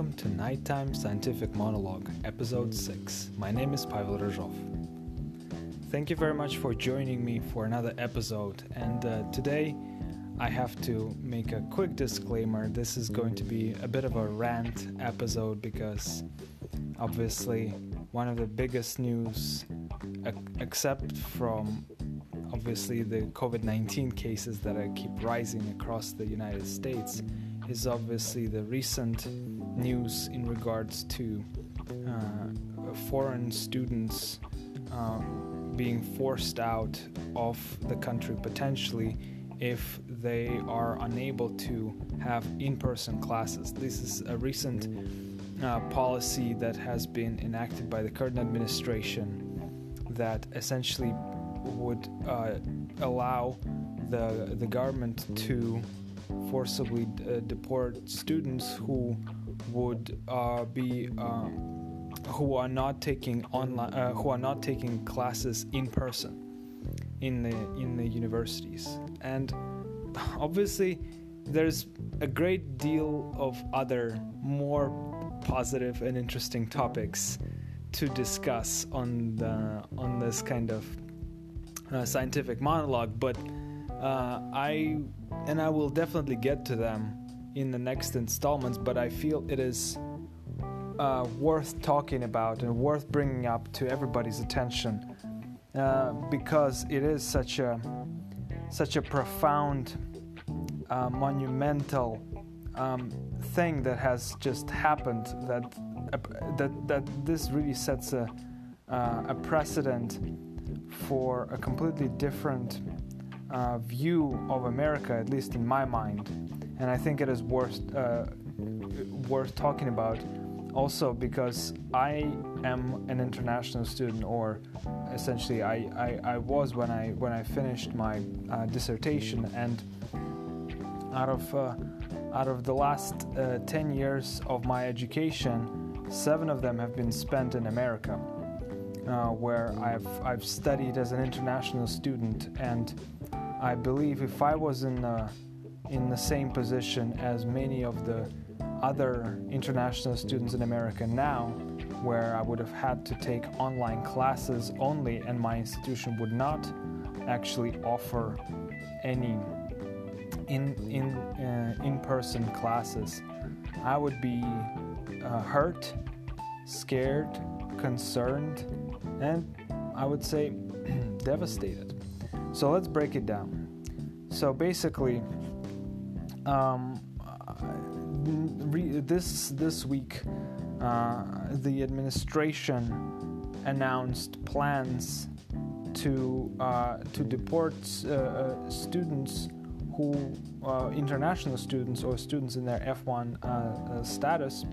welcome to Nighttime Scientific Monologue, Episode 6. My name is Pavel Ryzhov. Thank you very much for joining me for another episode. And uh, today I have to make a quick disclaimer. This is going to be a bit of a rant episode because obviously one of the biggest news, except from obviously the COVID 19 cases that are keep rising across the United States is obviously the recent news in regards to uh, foreign students um, being forced out of the country potentially if they are unable to have in person classes. This is a recent uh, policy that has been enacted by the current administration that essentially would uh, allow the, the government to forcibly uh, deport students who would uh, be uh, who are not taking online uh, who are not taking classes in person in the in the universities. And obviously there's a great deal of other more positive and interesting topics to discuss on the on this kind of uh, scientific monologue but uh, I and I will definitely get to them in the next installments, but I feel it is uh, worth talking about and worth bringing up to everybody's attention uh, because it is such a such a profound, uh, monumental um, thing that has just happened that that that this really sets a uh, a precedent for a completely different uh, view of America, at least in my mind, and I think it is worth uh, worth talking about. Also, because I am an international student, or essentially I, I, I was when I when I finished my uh, dissertation, and out of uh, out of the last uh, ten years of my education, seven of them have been spent in America. Uh, where I've I've studied as an international student, and I believe if I was in uh, in the same position as many of the other international students in America now, where I would have had to take online classes only, and my institution would not actually offer any in in uh, in-person classes, I would be uh, hurt, scared, concerned, and I would say devastated. So let's break it down. So basically, um, re- this this week, uh, the administration announced plans to uh, to deport uh, uh students who uh, international students or students in their F1 uh, status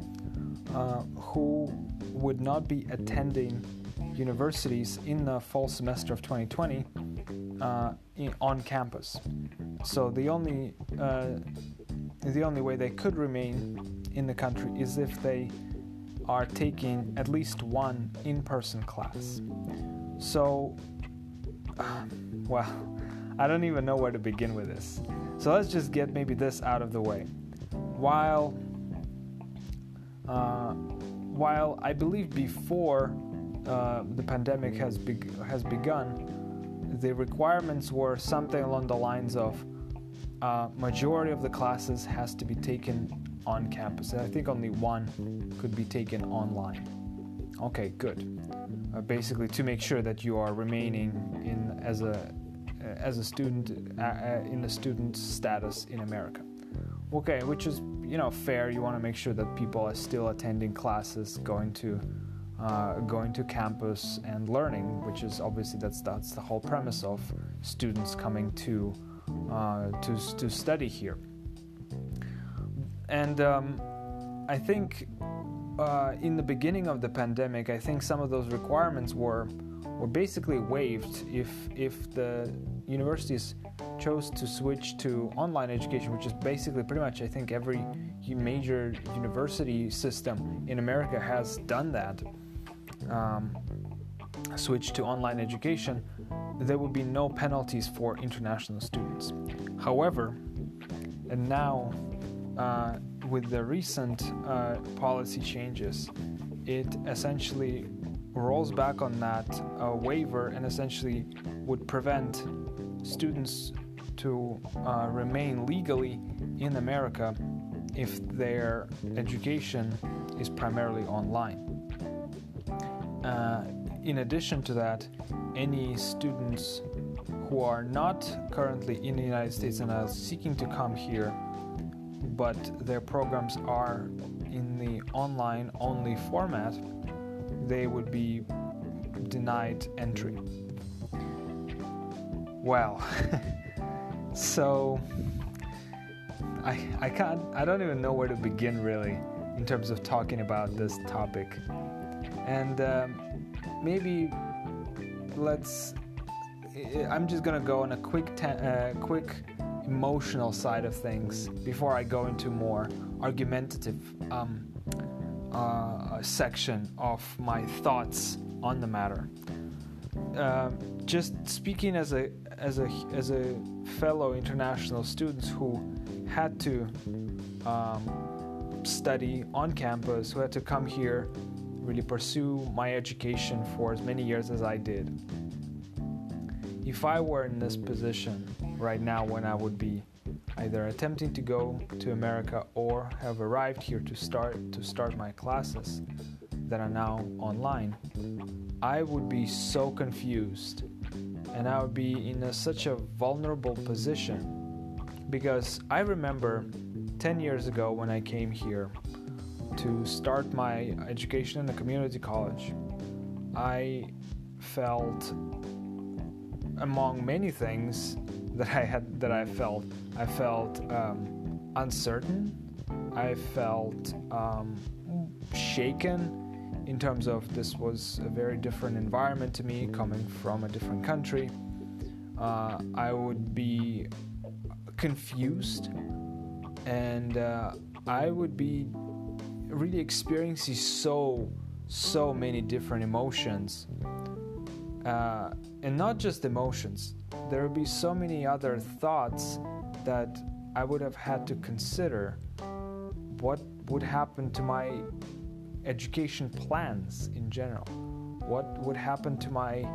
who would not be attending universities in the fall semester of 2020 uh, in, on campus. So the only uh, the only way they could remain in the country is if they are taking at least one in-person class. So, well, I don't even know where to begin with this. So let's just get maybe this out of the way. While uh, while I believe before uh, the pandemic has be- has begun, the requirements were something along the lines of uh, majority of the classes has to be taken on campus. I think only one could be taken online. Okay, good. Uh, basically, to make sure that you are remaining in as a as a student uh, uh in the student status in America. Okay, which is you know fair. You want to make sure that people are still attending classes, going to uh, going to campus and learning, which is obviously that's that's the whole premise of students coming to uh, to to study here. And um, I think uh, in the beginning of the pandemic, I think some of those requirements were were basically waived if if the universities chose to switch to online education, which is basically pretty much I think every major university system in America has done that um, switch to online education, there would be no penalties for international students. However, and now uh, with the recent uh, policy changes, it essentially rolls back on that uh, waiver and essentially would prevent students to uh, remain legally in America if their education is primarily online. In addition to that, any students who are not currently in the United States and are seeking to come here, but their programs are in the online only format, they would be denied entry. Well, so I, I can't, I don't even know where to begin really in terms of talking about this topic. And um, maybe let's, I'm just gonna go on a quick, ta- uh, quick emotional side of things before I go into more argumentative um, uh, section of my thoughts on the matter. Um, just speaking as a as a as a fellow international students who had to um, study on campus, who had to come here, really pursue my education for as many years as I did. If I were in this position right now, when I would be either attempting to go to America or have arrived here to start to start my classes that are now online, I would be so confused and I would be in a, such a vulnerable position because I remember 10 years ago when I came here to start my education in the community college, I felt among many things that I had that I felt I felt um, uncertain I felt um, shaken in terms of this was a very different environment to me coming from a different country. Uh, I would be confused and uh, I would be really experiences so, so many different emotions. Uh, and not just emotions, there would be so many other thoughts that I would have had to consider what would happen to my education plans in general. What would happen to my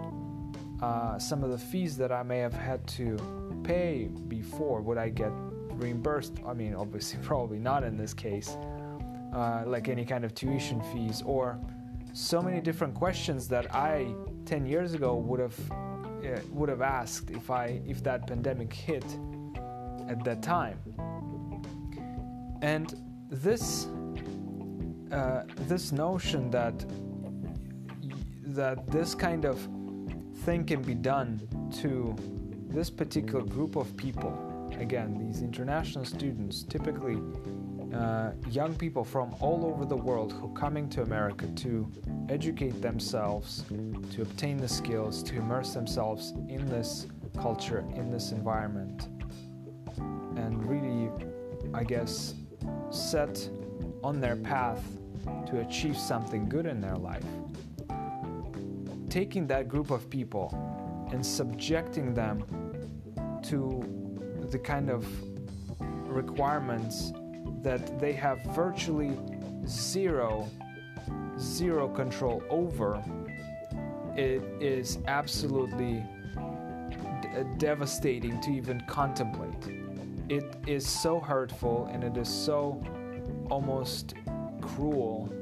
uh, some of the fees that I may have had to pay before? Would I get reimbursed? I mean, obviously, probably not in this case, uh, like any kind of tuition fees or so many different questions that I 10 years ago would have uh, would have asked if I if that pandemic hit at that time. And this uh, this notion that that this kind of thing can be done to this particular group of people again these international students typically uh, young people from all over the world who are coming to america to educate themselves to obtain the skills to immerse themselves in this culture in this environment and really i guess set on their path to achieve something good in their life. Taking that group of people and subjecting them to the kind of requirements that they have virtually zero zero control over it is absolutely d- uh, devastating to even contemplate. It is so hurtful and it is so almost cruel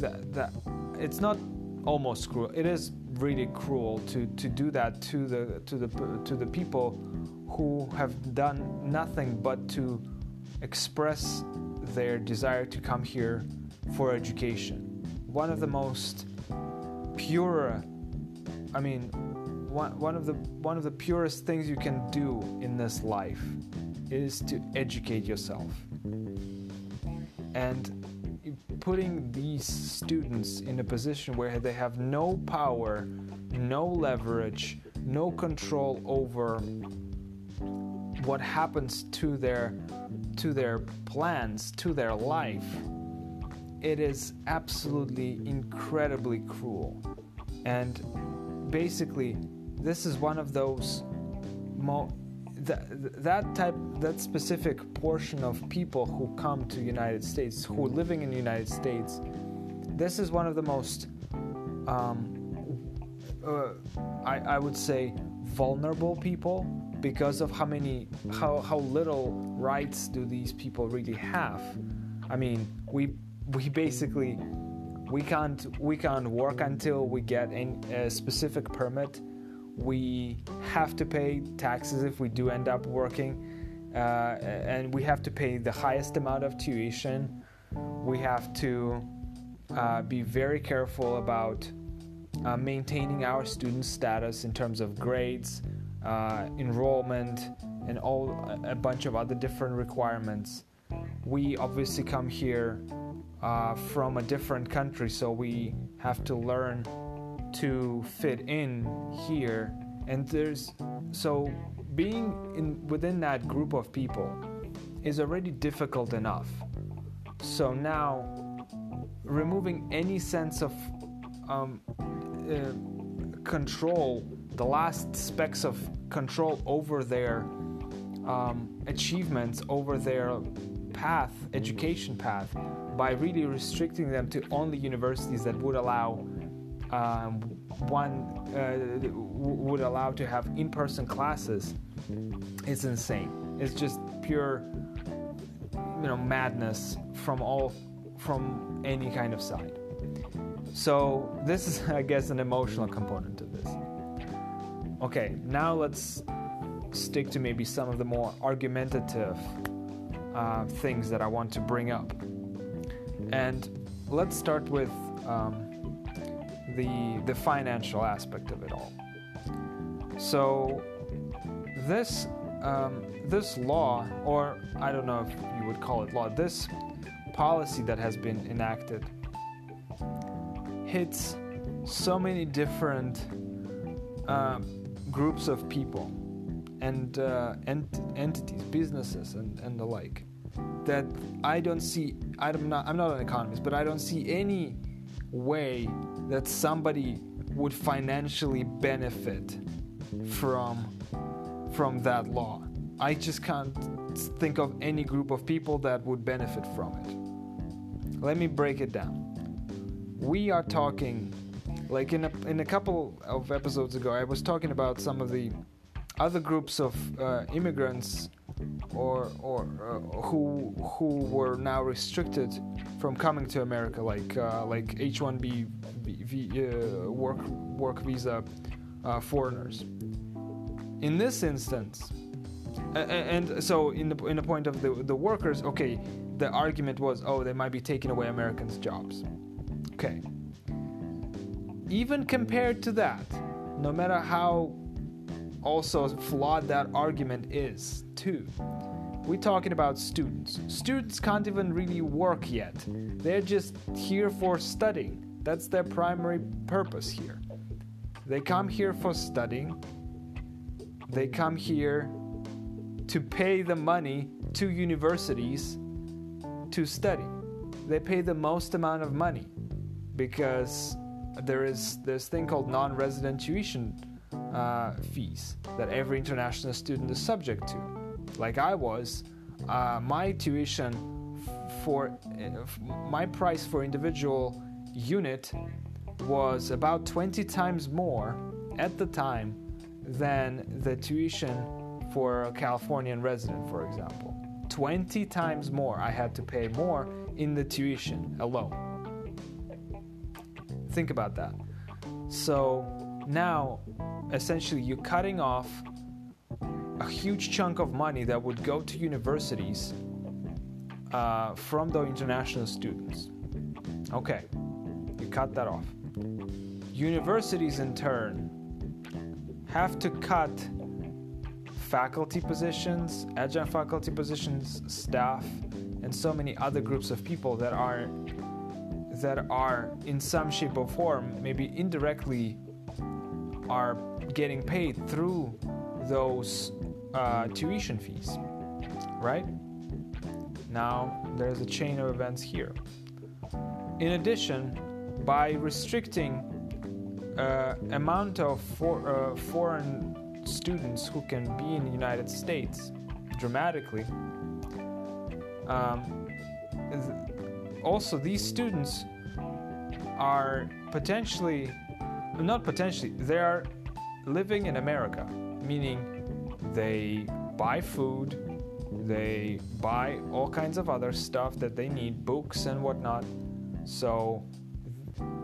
that, that it's not almost cruel it is really cruel to, to do that to the to the to the people who have done nothing but to express their desire to come here for education. One of the most pure i mean one, one of the one of the purest things you can do in this life is to educate yourself. And putting these students in a position where they have no power, no leverage, no control over what happens to their to their plans, to their life. It is absolutely incredibly cruel. And basically, this is one of those mo- that that type that specific portion of people who come to United States who are living in the United States this is one of the most um, uh, I, I would say vulnerable people because of how many how, how little rights do these people really have? I mean we we basically we can't we can't work until we get a specific permit. We have to pay taxes if we do end up working uh, and we have to pay the highest amount of tuition. We have to uh, be very careful about uh, maintaining our student status in terms of grades uh, enrollment and all a bunch of other different requirements. We obviously come here uh, from a different country so we have to learn to fit in here. And there's so being in within that group of people is already difficult enough. So now removing any sense of um, uh, control the last specks of control over their um, achievements over their path education path by really restricting them to only universities that would allow um, one uh, would allow to have in-person classes it's insane. It's just pure you know madness from all from any kind of side. So this is i guess an emotional component to this okay now let's stick to maybe some of the more argumentative uh, things that i want to bring up and let's start with um, the the financial aspect of it all. So this um, this law, or I don't know if you would call it law, this policy that has been enacted hits so many different uh, groups of people and uh, ent- entities, businesses, and, and the like. That I don't see. I'm not. I'm not an economist, but I don't see any way that somebody would financially benefit from from that law. I just can't think of any group of people that would benefit from it. Let me break it down. We are talking like in a, in a couple of episodes ago I was talking about some of the other groups of uh, immigrants or or uh, who who were now restricted from coming to America, like uh, like H-1B uh, work work visa uh, foreigners. In this instance, and so in the in the point of the the workers, okay, the argument was, oh, they might be taking away Americans' jobs. Okay. Even compared to that, no matter how also flawed that argument is, too we're talking about students. Students can't even really work yet. They're just here for studying. That's their primary purpose here. They come here for studying. They come here to pay the money to universities to study. They pay the most amount of money because there is this thing called non-resident tuition uh, fees that every international student is subject to like I was, uh, my tuition for uh, my price for individual unit was about 20 times more at the time than the tuition for a Californian resident, for example. 20 times more I had to pay more in the tuition alone. Think about that. So now, essentially, you're cutting off a huge chunk of money that would go to universities uh, from the international students. Okay, you cut that off. Universities, in turn, have to cut faculty positions, adjunct faculty positions, staff, and so many other groups of people that are that are in some shape or form, maybe indirectly, are getting paid through those uh, tuition fees, right? Now there's a chain of events here. In addition, by restricting uh, amount of for, uh, foreign students who can be in the United States dramatically. Um, also, these students are potentially, not potentially, they are living in America, meaning they buy food, they buy all kinds of other stuff that they need, books and whatnot. So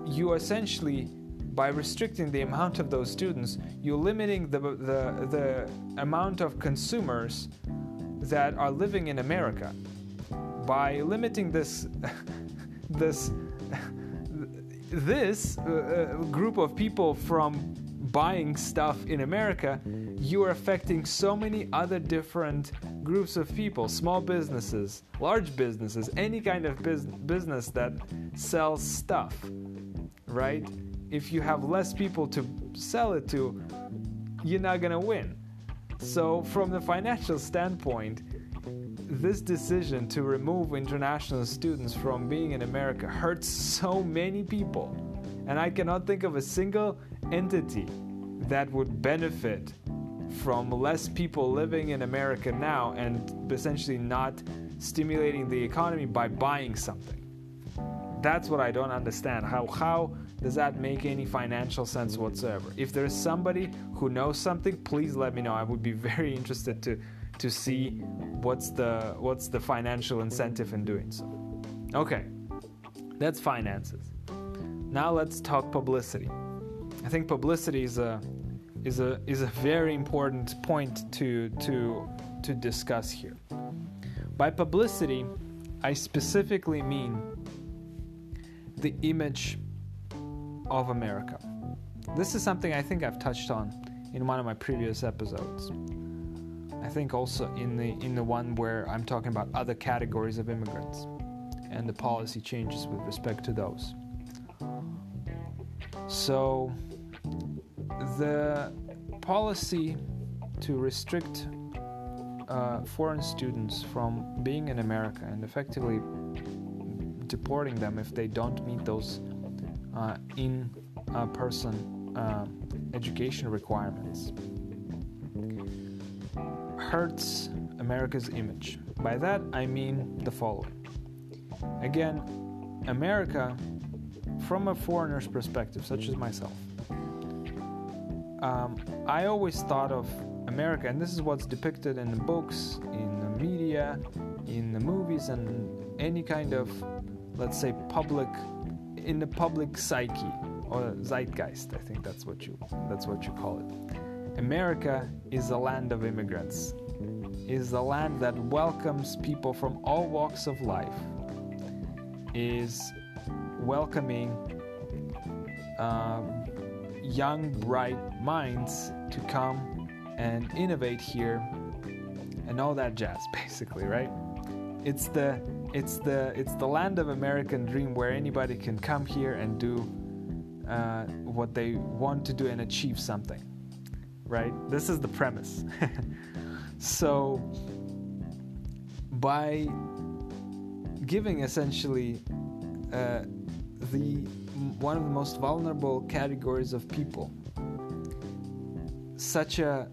you essentially, by restricting the amount of those students, you're limiting the, the, the amount of consumers that are living in America. By limiting this, this, this uh, uh, group of people from buying stuff in America, you are affecting so many other different groups of people small businesses, large businesses, any kind of bus- business that sells stuff, right? If you have less people to sell it to, you're not gonna win. So, from the financial standpoint, this decision to remove international students from being in America hurts so many people. And I cannot think of a single entity that would benefit from less people living in America now and essentially not stimulating the economy by buying something. That's what I don't understand. How how does that make any financial sense whatsoever? If there's somebody who knows something, please let me know. I would be very interested to to see what's the what's the financial incentive in doing so. Okay. That's finances. Now let's talk publicity. I think publicity is a is a is a very important point to to to discuss here. By publicity, I specifically mean the image of America. This is something I think I've touched on in one of my previous episodes. I think also in the in the one where I'm talking about other categories of immigrants and the policy changes with respect to those. So the policy to restrict uh, foreign students from being in America and effectively deporting them if they don't meet those uh, in person uh, education requirements hurts America's image. By that I mean the following. Again, America, from a foreigner's perspective, such as myself, um, I always thought of America, and this is what's depicted in the books, in the media, in the movies, and any kind of, let's say, public, in the public psyche or zeitgeist. I think that's what you that's what you call it. America is a land of immigrants. Is a land that welcomes people from all walks of life. Is welcoming. Um, young, bright minds to come and innovate here and all that jazz basically right it's the it's the it's the land of american dream where anybody can come here and do uh, what they want to do and achieve something right this is the premise so by giving essentially uh, the one of the most vulnerable categories of people. Such a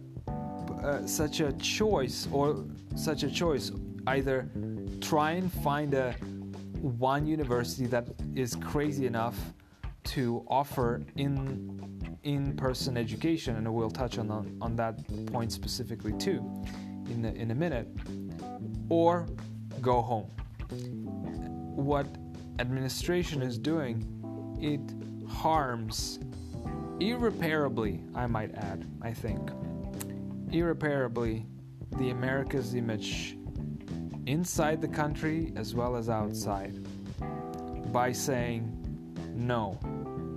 uh, such a choice or such a choice either try and find a one university that is crazy enough to offer in in-person education and we'll touch on on that point specifically too in a, in a minute or go home. What administration is doing it harms irreparably, I might add, I think, irreparably the America's image inside the country as well as outside by saying no,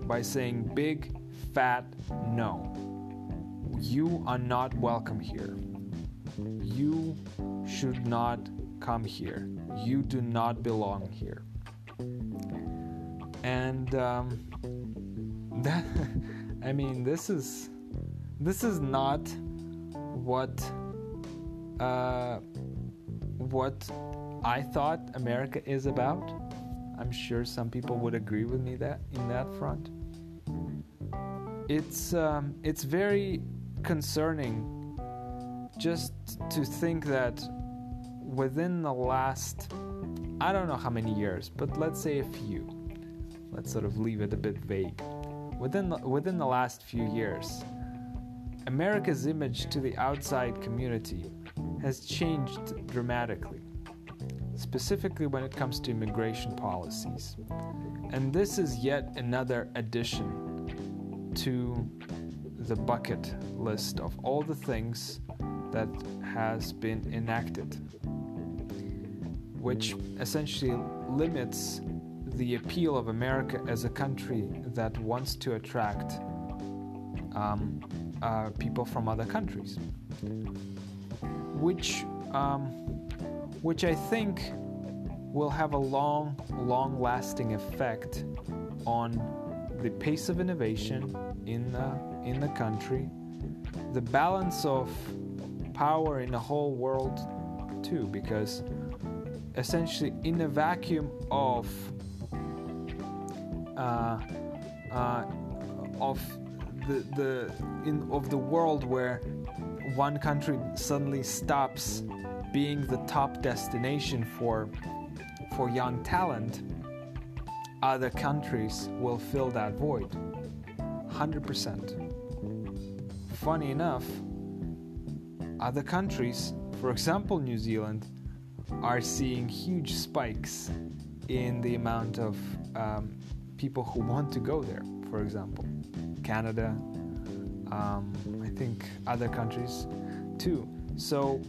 by saying big, fat no. You are not welcome here. You should not come here. You do not belong here and um, that I mean this is this is not what uh, what I thought America is about. I'm sure some people would agree with me that in that front. It's um, it's very concerning just to think that within the last, I don't know how many years, but let's say a few, let's sort of leave it a bit vague. Within the, within the last few years, America's image to the outside community has changed dramatically, specifically when it comes to immigration policies. And this is yet another addition to the bucket list of all the things that has been enacted, which essentially limits the appeal of America as a country that wants to attract um, uh, people from other countries, which um, which I think will have a long, long-lasting effect on the pace of innovation in the in the country, the balance of power in the whole world too, because essentially in a vacuum of uh, uh, of the the in of the world where one country suddenly stops being the top destination for for young talent, other countries will fill that void. 100%. Funny enough, other countries, for example New Zealand, are seeing huge spikes in the amount of um, people who want to go there, for example. Canada, um, I think other countries too. So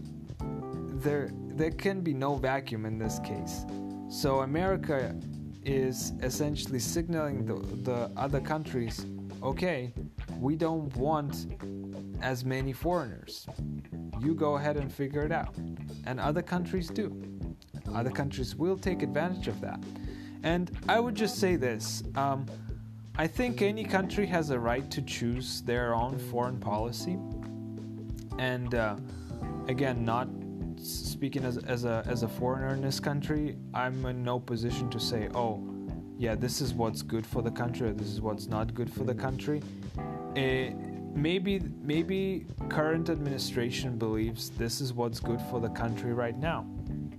there, there can be no vacuum in this case. So America is essentially signaling the, the other countries, okay, we don't want as many foreigners. You go ahead and figure it out. And other countries do. Other countries will take advantage of that. And I would just say this um, I think any country has a right to choose their own foreign policy. And uh, again, not speaking as, as, a, as a foreigner in this country, I'm in no position to say, oh, yeah, this is what's good for the country, or this is what's not good for the country. Uh, maybe maybe current administration believes this is what's good for the country right now.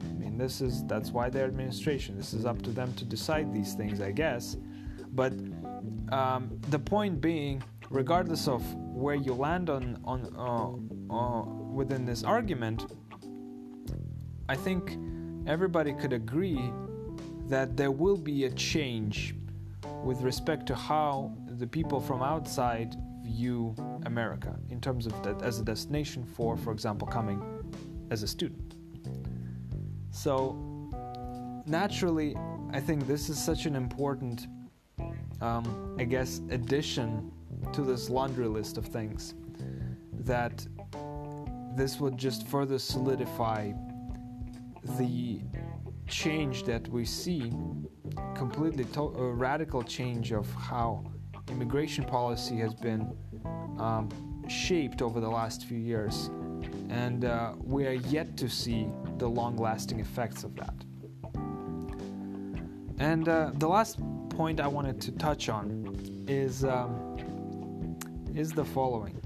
I mean, this is that's why they're administration. This is up to them to decide these things, I guess. But um, the point being, regardless of where you land on on uh, uh, within this argument, I think everybody could agree that there will be a change with respect to how the people from outside view America in terms of that as a destination for, for example, coming as a student. So, naturally, I think this is such an important, um, I guess, addition to this laundry list of things that this would just further solidify the change that we see completely to- a radical change of how immigration policy has been um, shaped over the last few years. And uh, we are yet to see the long lasting effects of that. And uh, the last point i wanted to touch on is um, is the following.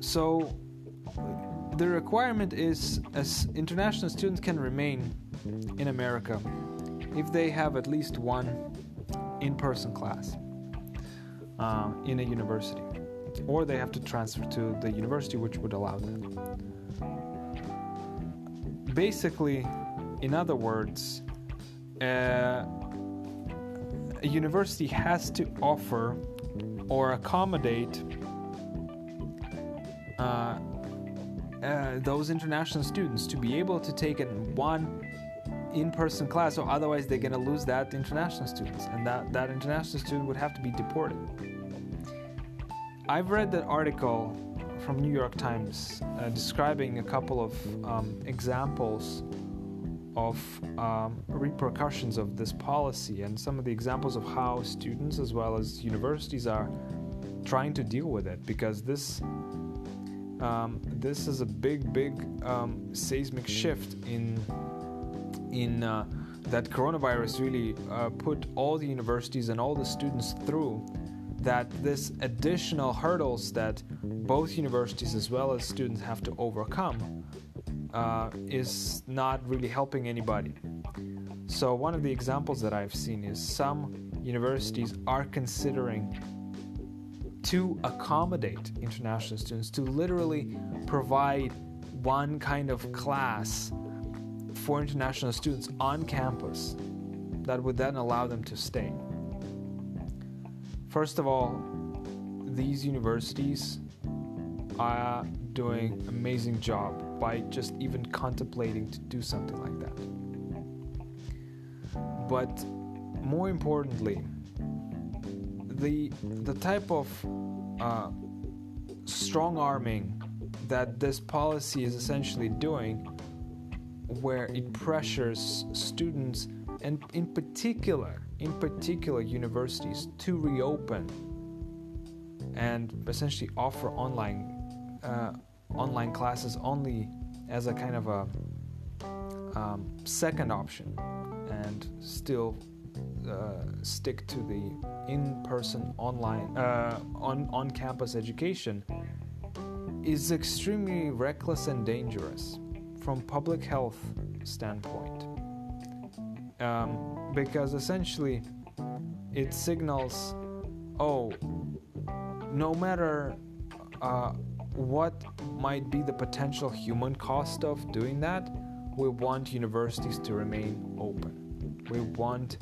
So the requirement is as international students can remain in America if they have at least one in person class uh, in a university, or they have to transfer to the university which would allow that. Basically, in other words, uh, a university has to offer or accommodate uh, uh, those international students to be able to take one in-person class or otherwise they're going to lose that international students and that, that international student would have to be deported. I've read that article from new york times uh, describing a couple of um, examples of um, repercussions of this policy and some of the examples of how students as well as universities are trying to deal with it because this um, this is a big, big um, seismic shift in in uh, that coronavirus really uh, put all the universities and all the students through that this additional hurdles that both universities as well as students have to overcome uh, is not really helping anybody. So, one of the examples that I've seen is some universities are considering to accommodate international students, to literally provide one kind of class for international students on campus that would then allow them to stay. First of all, these universities are doing amazing job by just even contemplating to do something like that. But more importantly, the the type of uh, strong arming that this policy is essentially doing, where it pressures students and in particular, in particular universities to reopen and essentially offer online uh, online classes only as a kind of a um, second option and still stick to the in-person online uh, on on-campus education is extremely reckless and dangerous from public health standpoint. Um, because essentially it signals oh no matter uh, what might be the potential human cost of doing that we want universities to remain open. We want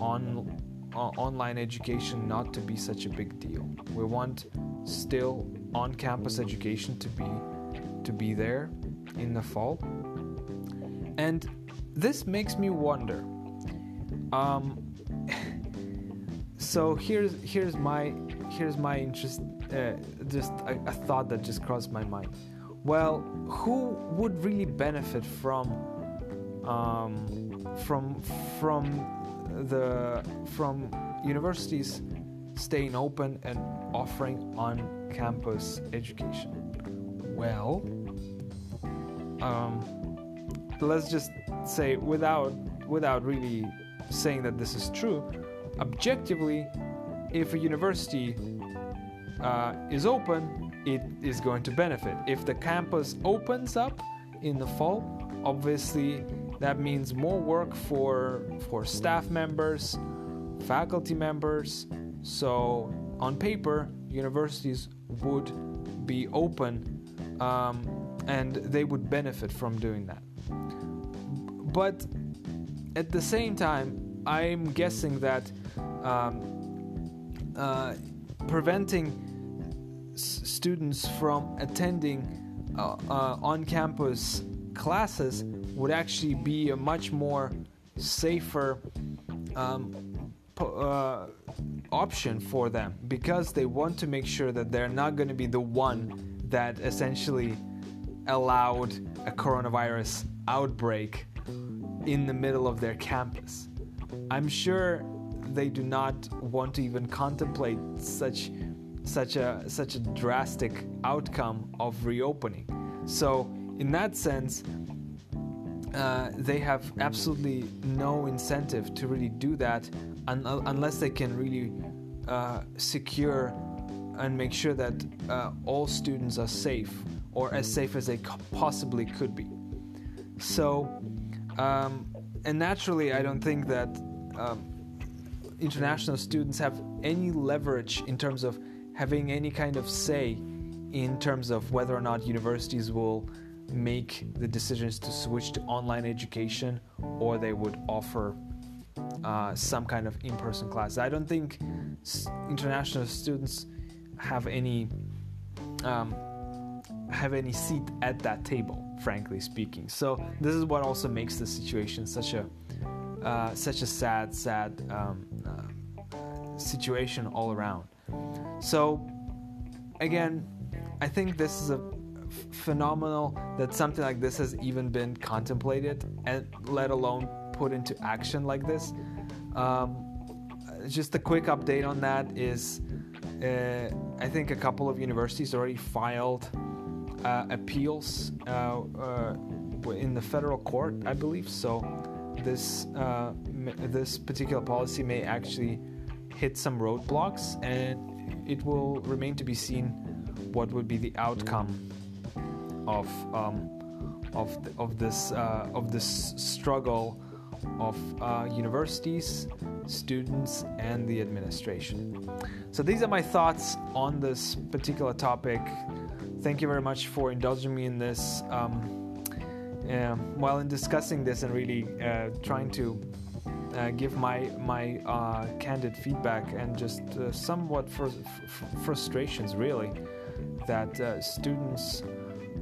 on uh, online education not to be such a big deal. We want still on-campus education to be to be there in the fall. And this makes me wonder. Um, so here's here's my here's my interest. Uh, just a, a thought that just crossed my mind. Well, who would really benefit from um, from from the from universities staying open and offering on-campus education? Well, um, let's just say without without really saying that this is true, objectively, if a university uh, is open, it is going to benefit. If the campus opens up in the fall, obviously that means more work for for staff members, faculty members. So on paper, universities would be open um, and they would benefit from doing that. But at the same time, I'm guessing that um, uh, preventing s- students from attending uh, uh, on campus classes would actually be a much more safer um, uh, option for them because they want to make sure that they're not going to be the one that essentially allowed a coronavirus outbreak in the middle of their campus. I'm sure they do not want to even contemplate such such a such a drastic outcome of reopening. So in that sense, uh, they have absolutely no incentive to really do that un- unless they can really uh, secure and make sure that uh, all students are safe or as safe as they possibly could be. So, um, and naturally, I don't think that um, international students have any leverage in terms of having any kind of say in terms of whether or not universities will make the decisions to switch to online education or they would offer uh, some kind of in person class. I don't think international students have any. Um, have any seat at that table, frankly speaking. So this is what also makes the situation such a uh, such a sad, sad um, uh, situation all around. So again, I think this is a phenomenal that something like this has even been contemplated and let alone put into action like this. Um, just a quick update on that is uh, I think a couple of universities already filed uh, appeals uh, uh in the federal court, I believe. So this uh, this particular policy may actually hit some roadblocks, and it will remain to be seen what would be the outcome of um, of of this uh, of this struggle of uh, universities, students, and the administration. So these are my thoughts on this particular topic. Thank you very much for indulging me in this. Um, uh, while in discussing this and really uh, trying to uh, give my my uh, candid feedback and just uh, somewhat fr- fr- frustrations really that uh, students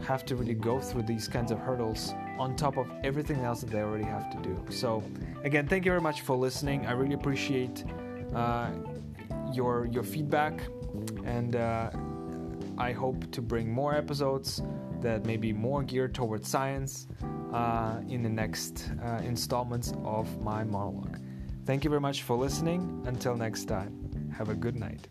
have to really go through these kinds of hurdles on top of everything else that they already have to do. So again, thank you very much for listening. I really appreciate your your feedback and I hope to bring more episodes that may be more geared towards science uh, in the next uh, installments of my monologue. Thank you very much for listening. Until next time, have a good night.